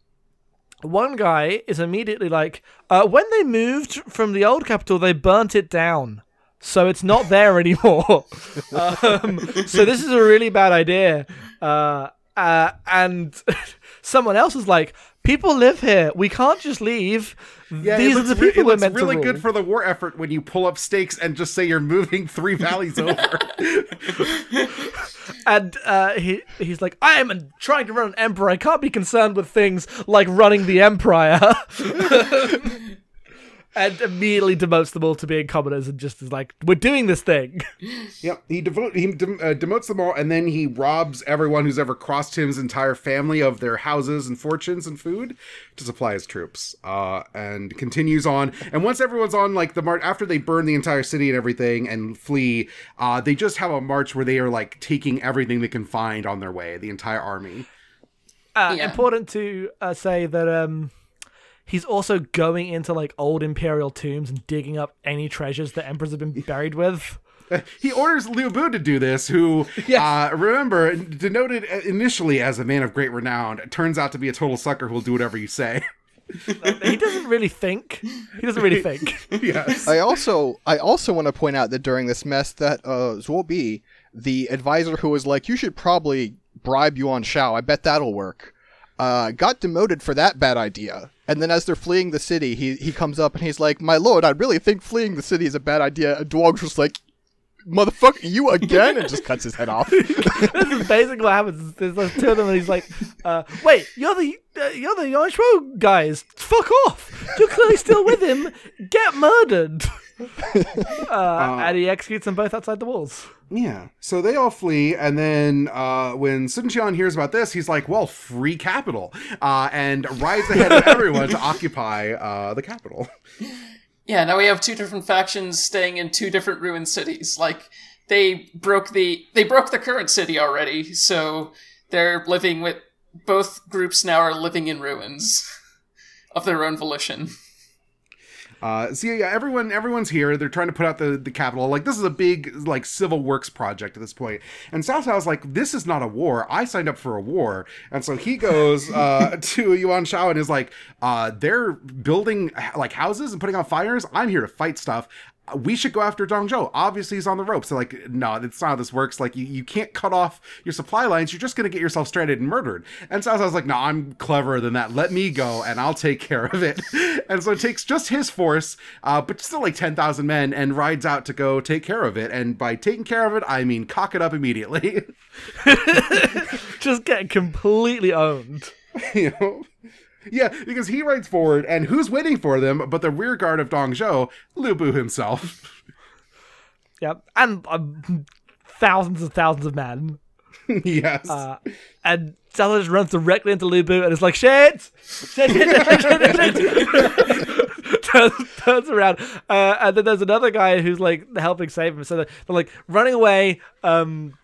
one guy is immediately like, uh, when they moved from the old capital, they burnt it down. So it's not there anymore. um, so this is a really bad idea. Uh, uh, and someone else is like, people live here. We can't just leave. Yeah, These are the re- people it we're looks really good for the war effort when you pull up stakes and just say you're moving three valleys over. And uh, he he's like, I am trying to run an empire. I can't be concerned with things like running the empire. and immediately demotes them all to being commoners and just is like, we're doing this thing. Yep, he devote he dem- uh, demotes them all, and then he robs everyone who's ever crossed him's entire family of their houses and fortunes and food to supply his troops. Uh, and continues on. And once everyone's on like the march, after they burn the entire city and everything and flee, uh, they just have a march where they are like taking everything they can find on their way, the entire army. Uh, Yeah. Important to uh, say that um, he's also going into like old imperial tombs and digging up any treasures the emperors have been buried with. He orders Liu Bu to do this, who, Yes. uh, remember, denoted initially as a man of great renown, turns out to be a total sucker who will do whatever you say. he doesn't really think. He doesn't really think. yes. I also I also want to point out that during this mess that uh Zhou Bi, the advisor who was like, you should probably bribe Yuan Shao, I bet that'll work. Uh, got demoted for that bad idea. And then as they're fleeing the city, he he comes up and he's like, My lord, I really think fleeing the city is a bad idea. And Duog's just like, Motherfucker, you again? and just cuts his head off. this is basically what happens. There's like two of them, and he's like, uh, "Wait, you're the uh, you're the Yanshro guys. Fuck off! You're clearly still with him. Get murdered." Uh, and he executes them both outside the walls. Yeah. So they all flee, and then uh, when Sun Jian hears about this, he's like, "Well, free capital," uh, and rides ahead of everyone to occupy uh, the capital. Yeah, now we have two different factions staying in two different ruined cities. Like they broke the they broke the current city already, so they're living with both groups now are living in ruins of their own volition. Uh, so yeah, yeah, everyone, everyone's here. They're trying to put out the the capital. Like this is a big like civil works project at this point. And Cao Cao's like, this is not a war. I signed up for a war. And so he goes uh, to Yuan Shao and is like, uh, they're building like houses and putting out fires. I'm here to fight stuff. We should go after Dong Zhuo. Obviously, he's on the ropes. So, like, no, that's not how this works. Like, you, you can't cut off your supply lines. You're just going to get yourself stranded and murdered. And so I was like, no, I'm cleverer than that. Let me go and I'll take care of it. and so it takes just his force, uh, but still like 10,000 men, and rides out to go take care of it. And by taking care of it, I mean cock it up immediately. Just get completely owned. you know? Yeah, because he rides forward, and who's waiting for them but the rear guard of Dong Zhuo, Lu Bu himself. Yep, and um, thousands and thousands of men. yes. Uh, and Salazar just runs directly into Lubu and is like, shit! Shit, shit, shit, shit, shit, shit." turns, turns around. Uh, and then there's another guy who's like helping save him. So they're, they're like running away. Um,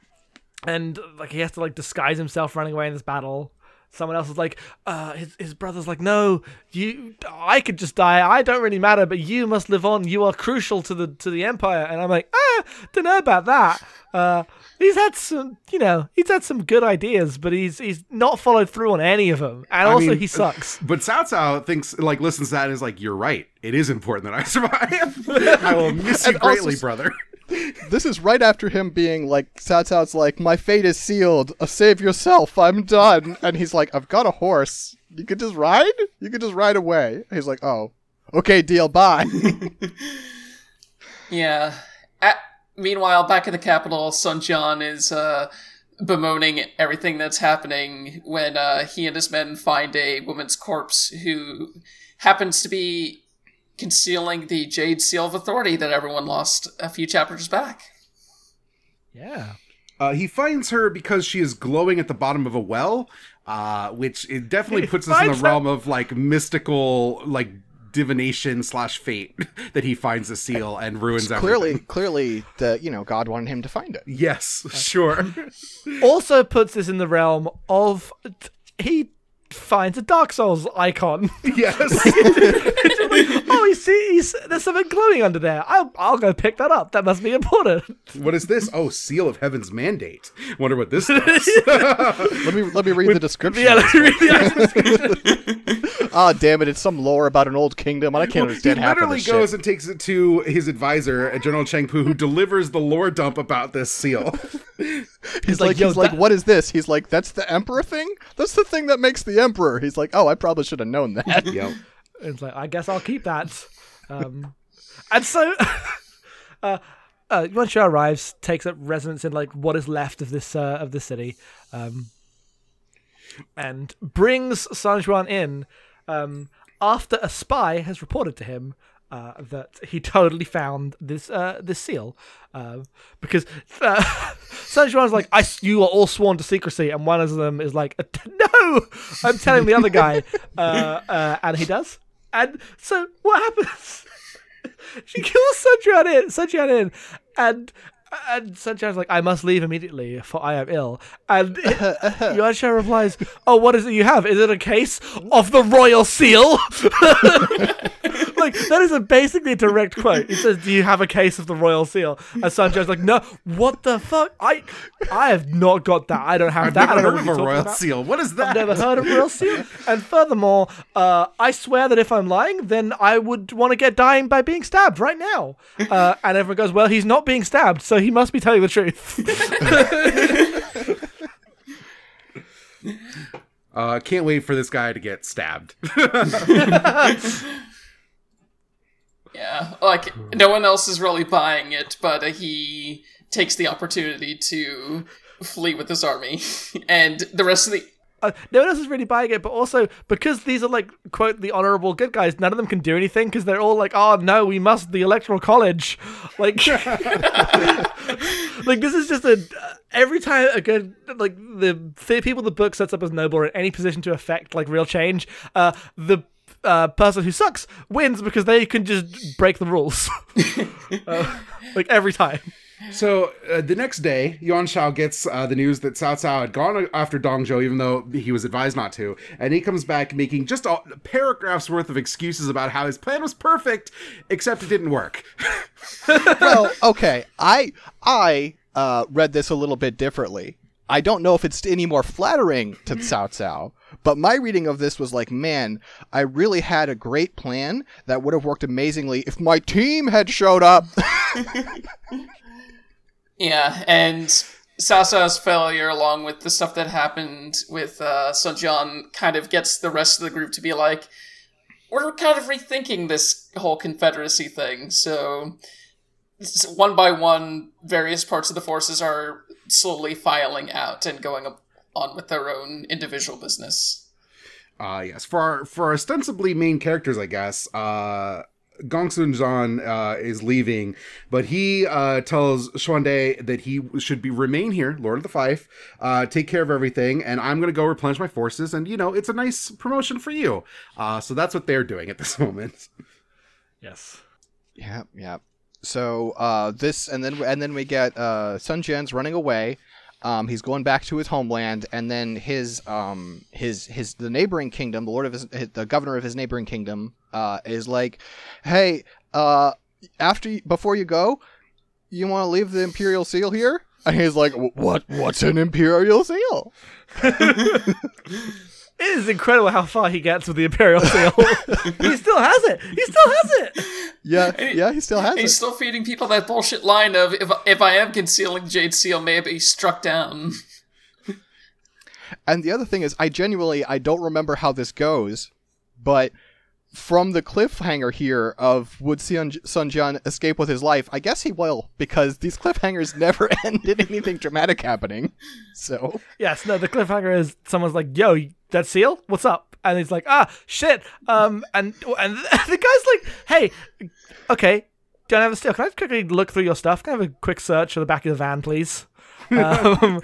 and like he has to like disguise himself running away in this battle. Someone else is like, uh, his his brother's like, no, you, I could just die. I don't really matter, but you must live on. You are crucial to the to the empire. And I'm like, ah, don't know about that. Uh, he's had some, you know, he's had some good ideas, but he's he's not followed through on any of them. And I also, mean, he sucks. But Cao Cao thinks, like, listens to that and is like, "You're right. It is important that I survive. I will miss you And also greatly, s- brother." This is right after him being like, Cao Cao's like, my fate is sealed. Uh, save yourself. I'm done. And he's like, I've got a horse. You could just ride? You could just ride away. He's like, oh, okay, deal. Bye. Yeah. At, meanwhile, back in the capital, Sun Jian is uh, bemoaning everything that's happening when uh, he and his men find a woman's corpse who happens to be concealing the Jade Seal of Authority that everyone lost a few chapters back. Yeah. Uh, he finds her because she is glowing at the bottom of a well, uh, which it definitely He puts us in the finds her- realm of like mystical, like divination slash fate that he finds the seal and ruins everything. clearly, clearly, the you know God wanted him to find it. Yes, sure. Also puts this in the realm of he finds a Dark Souls icon. yes. oh, you see, he's, there's something glowing under there. I'll, I'll go pick that up. That must be important. what is this? Oh, seal of heaven's mandate. Wonder what this is. Let me let me read the description. Yeah, let's read the description. Ah, damn it! It's some lore about an old kingdom. and I can't he understand half of literally this goes shit. and takes it to his advisor, General Cheng Pu, who delivers the lore dump about this seal. He's like, like, "Yo, he's like, what is this? He's like, that's the emperor thing. That's the thing that makes the emperor. He's like, oh, I probably should have known that. yep. It's like, I guess I'll keep that. Um, and so, uh, uh, Yuan Shu arrives, takes up residence in like what is left of this uh, of the city, um, and brings Sun Jian in um, after a spy has reported to him uh, that he totally found this uh, this seal uh, because uh, Sun Jian's like, I, you are all sworn to secrecy, and one of them is like, no, I'm telling the other guy, uh, uh, and he does. And so what happens? she kills Sun Jian in, Sun Jian in, and and Sun Jian's like, I must leave immediately, for I am ill. And Yuan Shao replies, Oh, what is it you have? Is it a case of the royal seal? Like that is a basically a direct quote. He says, "Do you have a case of the royal seal?" And Sun like, "No, what the fuck? I, I have not got that. I don't have I've that. I never don't heard of a royal about." seal. What is that? I've never heard of a royal seal. And furthermore, uh, I swear that if I'm lying, then I would want to get dying by being stabbed right now. Uh, and everyone goes, "Well, he's not being stabbed, so he must be telling the truth." Uh, can't wait for this guy to get stabbed. Yeah, like no one else is really buying it, but uh, he takes the opportunity to flee with his army, and the rest of the uh, no one else is really buying it, but also because these are like quote the honorable good guys, none of them can do anything because they're all like, "Oh no, we must the electoral college," like, like this is just a every time a good like the, the people the book sets up as noble are in any position to affect like real change, uh, the uh, person who sucks wins because they can just break the rules, uh, like every time. So uh, the next day, Yuan Shao gets uh, the news that Cao Cao had gone after Dong Zhuo, even though he was advised not to, and he comes back making just a paragraphs worth of excuses about how his plan was perfect, except it didn't work. well, okay. I I uh, read this a little bit differently. I don't know if it's any more flattering to Cao Cao, but my reading of this was like, man, I really had a great plan that would have worked amazingly if my team had showed up. yeah, and Sasa's failure, along with the stuff that happened with uh, Sun Jian, kind of gets the rest of the group to be like, we're kind of rethinking this whole confederacy thing. So one by one, various parts of the forces are slowly filing out and going up- on with their own individual business. Uh, yes, for our, for our ostensibly main characters, I guess. Uh, Gongsun Zan uh, is leaving, but he uh, tells Xuande that he should be remain here, Lord of the Fife, uh, take care of everything, and I'm going to go replenish my forces. And you know, it's a nice promotion for you. Uh, so that's what they're doing at this moment. Yes. Yeah, yeah. So uh, this, and then and then we get uh, Sun Jian's running away. Um, he's going back to his homeland, and then his um, his his the neighboring kingdom, the lord of his, the governor of his neighboring kingdom, uh, is like, hey, uh, after before you go, you want to leave the imperial seal here? And he's like, what? What's an imperial seal? It is incredible how far he gets with the Imperial Seal. he still has it. He still has it. Yeah, yeah, he still has He's it. He's still feeding people that bullshit line of if if I am concealing Jade Seal, may it be struck down. And the other thing is, I genuinely I don't remember how this goes, but from the cliffhanger here of would Sun Sun Jian escape with his life, I guess he will because these cliffhangers never end in anything dramatic happening. So Yes, no, the cliffhanger is someone's like, yo, that seal? What's up? And he's like, ah, shit. Um, and and the guy's like, hey, okay, don't have a seal. Can I quickly look through your stuff? Can I have a quick search of the back of the van, please? um,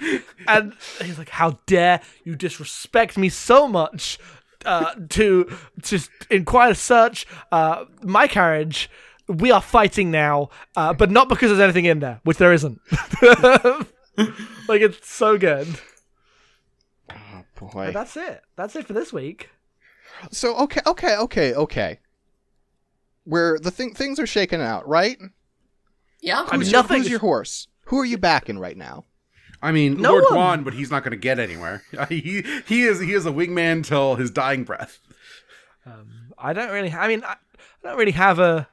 and he's like, how dare you disrespect me so much uh, to just inquire search uh, my carriage. We are fighting now, uh, but not because there's anything in there, which there isn't. like it's so good. Oh boy. But that's it. That's it for this week. So okay, okay, okay, okay. Where the thing things are shaken out, right? Yeah, Who's, mean, your, nothing who's your horse? Who are you backing right now? I mean, No Lord one- Guan, but he's not going to get anywhere. he he is he is a wingman till his dying breath. I don't really. I mean, I, I don't really have a.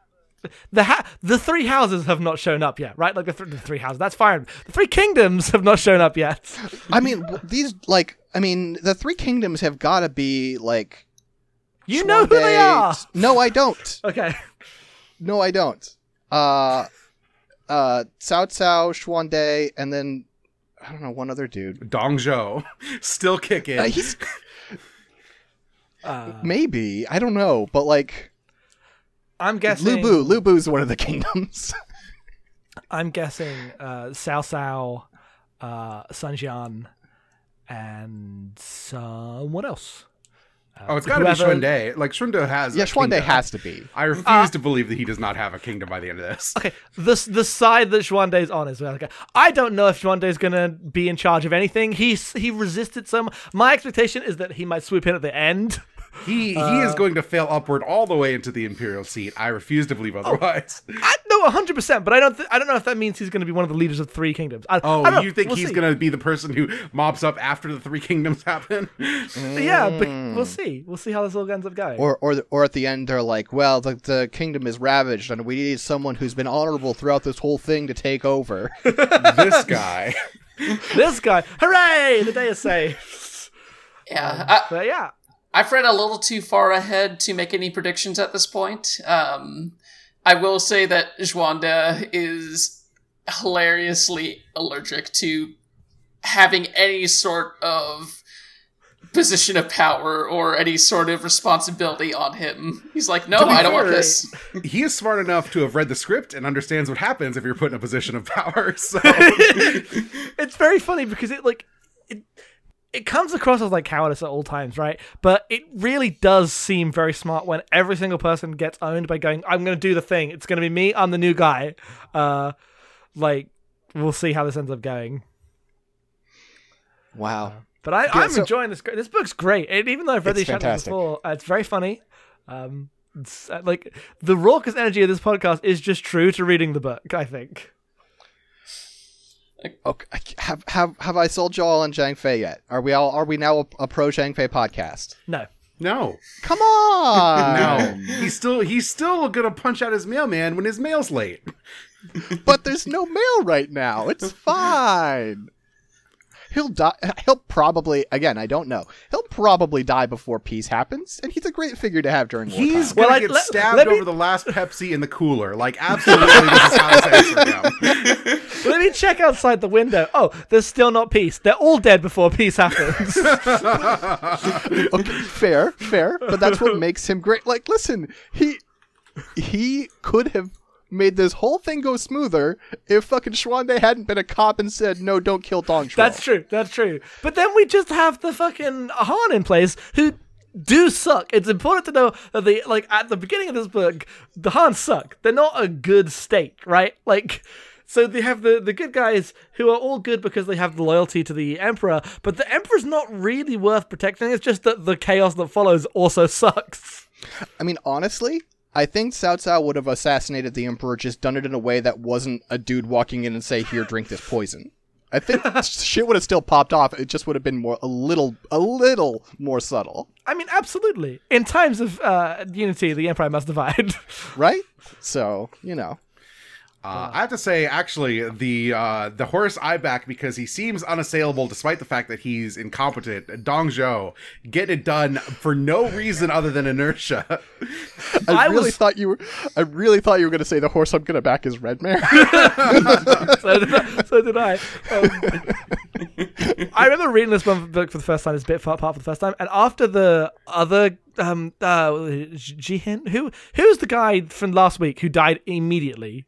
The ha- the three houses have not shown up yet, right? Like the, th- the three houses, that's fine. The three kingdoms have not shown up yet. I mean, these like I mean, the three kingdoms have got to be like You know who they are. No, I don't. Okay. No, I don't. Uh, uh, Cao Cao, Xuande, and then I don't know one other dude. Dong Zhuo, still kicking. Uh, he's Uh, maybe I don't know, but like I'm guessing. Lubu, Lubu's one of the kingdoms. I'm guessing uh, Cao Cao, uh, Sun Jian, and someone else. Oh, it's got to be whoever- Xuande. Like Xuande has. yeah, a Xuande kingdom. has to be. I refuse Uh, to believe that he does not have a kingdom by the end of this. Okay, the the side that Xuande's on is like I don't know if Xuande's gonna be in charge of anything. He's he resisted some. My expectation is that he might swoop in at the end. He he Uh, is going to fail upward all the way into the imperial seat. I refuse to Oh, believe otherwise. I know hundred percent, but I don't. Th- I don't know if that means he's going to be one of the leaders of three kingdoms. I, Oh, I don't you think We'll he's going to be the person who mops up after the three kingdoms happen? Yeah, but we'll see. We'll see how this all ends up going. Or, or, or at the end, they're like, "Well, the, the kingdom is ravaged, and we need someone who's been honorable throughout this whole thing to take over." this guy. this guy, hooray! The day is saved. yeah. I, But yeah, I've read a little too far ahead to make any predictions at this point. Um, I will say that Xuande is hilariously allergic to having any sort of position of power or any sort of responsibility on him. He's like, no, I don't want this. He is smart enough to have read the script and understands what happens if you're put in a position of power. So it's very funny because it like it it comes across as like cowardice at all times, right? But it really does seem very smart when every single person gets owned by going, "I'm going to do the thing. It's going to be me. I'm the new guy." Uh, like we'll see how this ends up going. wow. But I, I'm so- enjoying this. This book's great. And even though I've read these chapters before, uh, it's very funny. Um, it's, uh, like the raucous energy of this podcast is just true to reading the book. I think. Okay, have have have I sold you all on Zhang Fei yet? Are we all? Are we now a, a pro Zhang Fei podcast? No. no, Come on, no, he's still he's still gonna punch out his mailman when his mail's late. but there's no mail right now. It's fine. He'll die. He'll probably again. I don't know. He'll probably die before peace happens, and he's a great figure to have during wartime. He's Well, gonna I- get let- stabbed let me- over the last Pepsi in the cooler. Like absolutely, this is how it's answering him. Let me check outside the window. Oh, there's still not peace. They're all dead before peace happens. okay, fair, fair, but that's what makes him great. Like, listen, he he could have made this whole thing go smoother if fucking Xuande hadn't been a cop and said, "No, don't kill Dong Zhuo." That's true. That's true. But then we just have the fucking Han in place who do suck. It's important to know that they like at the beginning of this book, the Han suck. They're not a good state, right? Like so they have the, the good guys who are all good because they have the loyalty to the Emperor, but the Emperor's not really worth protecting. It's just that the chaos that follows also sucks. I mean, honestly, I think Cao Cao would have assassinated the Emperor, just done it in a way that wasn't a dude walking in and say, "Here, drink this poison." I think shit would have still popped off. It just would have been more a little a little more subtle, I mean, absolutely. In times of uh, unity, the Empire must divide. right? So you know, Uh, I have to say, actually, the uh, the horse I back because he seems unassailable despite the fact that he's incompetent. Dong Zhuo get it done for no reason other than inertia. I, I really was- thought you were. I really thought you were going to say the horse I'm going to back is Red Mare. so, did I, so did I. Um, I remember reading this one book for the first time, this bit far part for the first time, and after the other um uh Jihin, who who's the guy from last week who died immediately?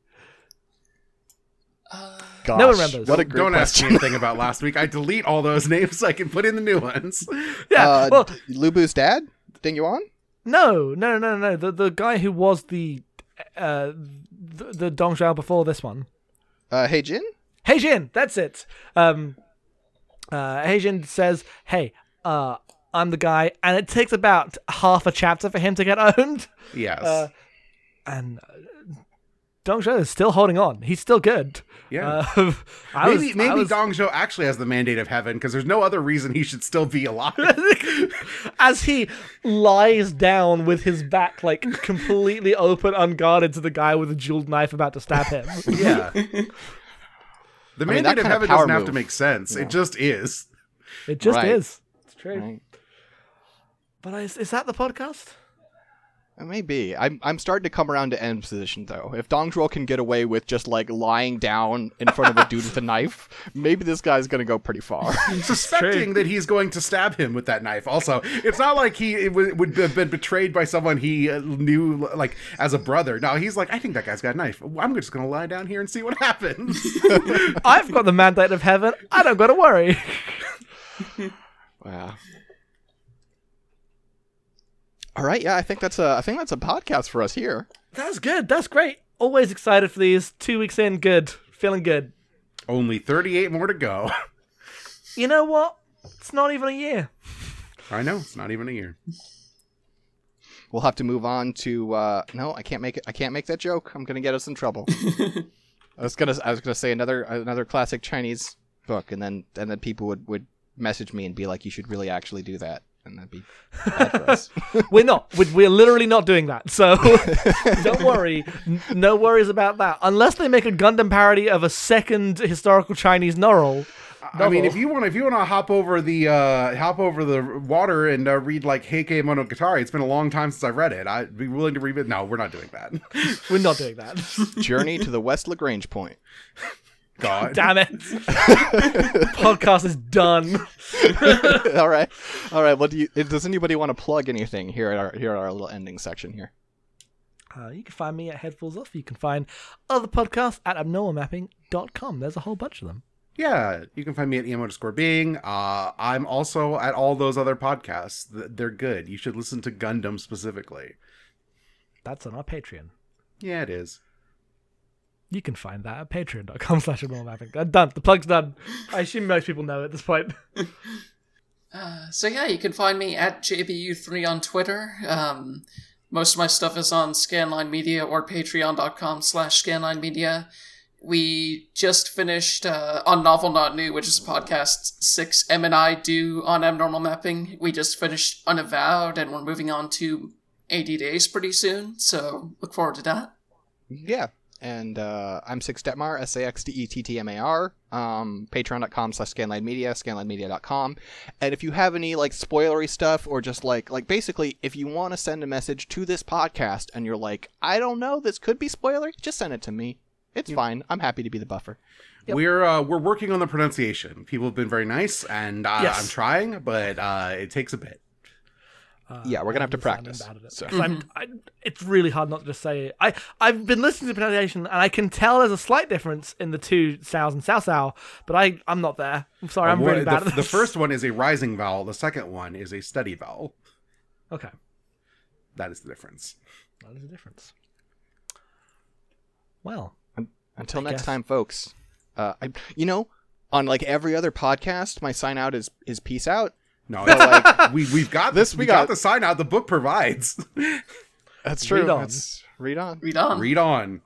Gosh, No one remembers. What a great Don't ask question. me anything about last week. I delete all those names so I can put in the new ones. Yeah, Uh, well, D- Lubu's dad, Ding Yuan. no, no, no, no, the the guy who was the uh the, the Dong Zhuo before this one. Uh, He Jin. He Jin, that's it. Um, uh, He Jin says, "Hey, uh, I'm the guy," and it takes about half a chapter for him to get owned. Yes. Uh, and uh, Dong Zhuo is still holding on. He's still good. yeah. Uh, I maybe was, maybe I was- Dong Zhuo actually has the mandate of heaven because there's no other reason he should still be alive. as he lies down with his back like completely open, unguarded to the guy with a jeweled knife about to stab him. yeah. The mandate that of of heaven power doesn't have to make sense. It just is. It just Right. is. It's true. Right. But is, is that the podcast? Uh, Maybe. I'm I'm starting to come around to N's position though. If Dong Zhuo can get away with just like lying down in front of a dude with a knife, maybe this guy's gonna go pretty far. Suspecting that he's going to stab him with that knife. Also, it's not like he it would, would have been betrayed by someone he uh, knew like as a brother. No, he's like, I think that guy's got a knife. I'm just going to lie down here and see what happens. I've got the mandate of heaven. I don't got to worry. wow. All right, yeah, I think that's a I think that's a podcast for us here. That's good. That's great. Always excited for these. Two weeks in, good. Feeling good. Only 38 more to go. You know what? It's not even a year. I know it's not even a year. We'll have to move on to uh no, I can't make it I can't make that joke. I'm gonna get us in trouble. I was gonna I was gonna say another another classic Chinese book and then and then people would, would message me and be like, You should really actually do that and that'd be bad for us. We're not. We're, we're literally not doing that. So don't worry. No worries about that. Unless they make a Gundam parody of a second historical Chinese novel. I mean, if you want, if you want to hop over the uh, hop over the water and uh, read like Heike Monogatari, it's been a long time since I've read it. I'd be willing to read it. No, we're not doing that. We're not doing that. Journey to the West Lagrange Point. God, Damn it. Podcast is done. all right, all right. What do you? Does anybody want to plug anything here at our here at our little ending section here? Uh, you can find me at Headfuls Off. You can find other podcasts at abnormalmapping.com. There's a whole bunch of them. Yeah, you can find me at emo underscore being. Uh, I'm also at all those other podcasts. They're good. You should listen to Gundam specifically. That's on our Patreon. Yeah, it is. You can find that at patreon.com slash abnormalmapping. Uh, done. The plug's done. I assume most people know at this point. Uh, so yeah, you can find me at JBU3 on Twitter. Um, most of my stuff is on Scanline Media or patreon.com slash Scanline Media. We just finished uh, on Novel Not New, which is a podcast six M and I do on abnormal mapping. We just finished Unavowed, and we're moving on to 80 Days pretty soon, so look forward to that. Yeah. And uh, I'm Sax Dettmar, S A X D E T T M A R. Um, Patreon.com slash Scanline Media, ScanlineMedia.com. And if you have any like spoilery stuff or just like like basically if you want to send a message to this podcast and you're like, I don't know, this could be spoilery, just send it to me. It's fine. I'm happy to be the buffer. We're uh, we're working on the pronunciation. People have been very nice, and uh, Yes. I'm trying, but uh, it takes a bit. Uh, Yeah, we're gonna have to rather than practice, sounding bad at it. so. 'Cause I'm, I, it's really hard not to just say it. I I've been listening to pronunciation and I can tell there's a slight difference in the two sows and sow sow, but I I'm not there. I'm sorry, I'm Well, really bad the, at the first one is a rising vowel. The second one is a steady vowel. Okay, That is the difference. that is the difference. Well, Until I next guess. time, folks. Uh, I, you know, on like every other podcast, my sign out is is peace out. No, But, like, we we've got This this. we We got, got- the sign out. The book provides. that's Read true. on. That's- read on. Read on. Read on.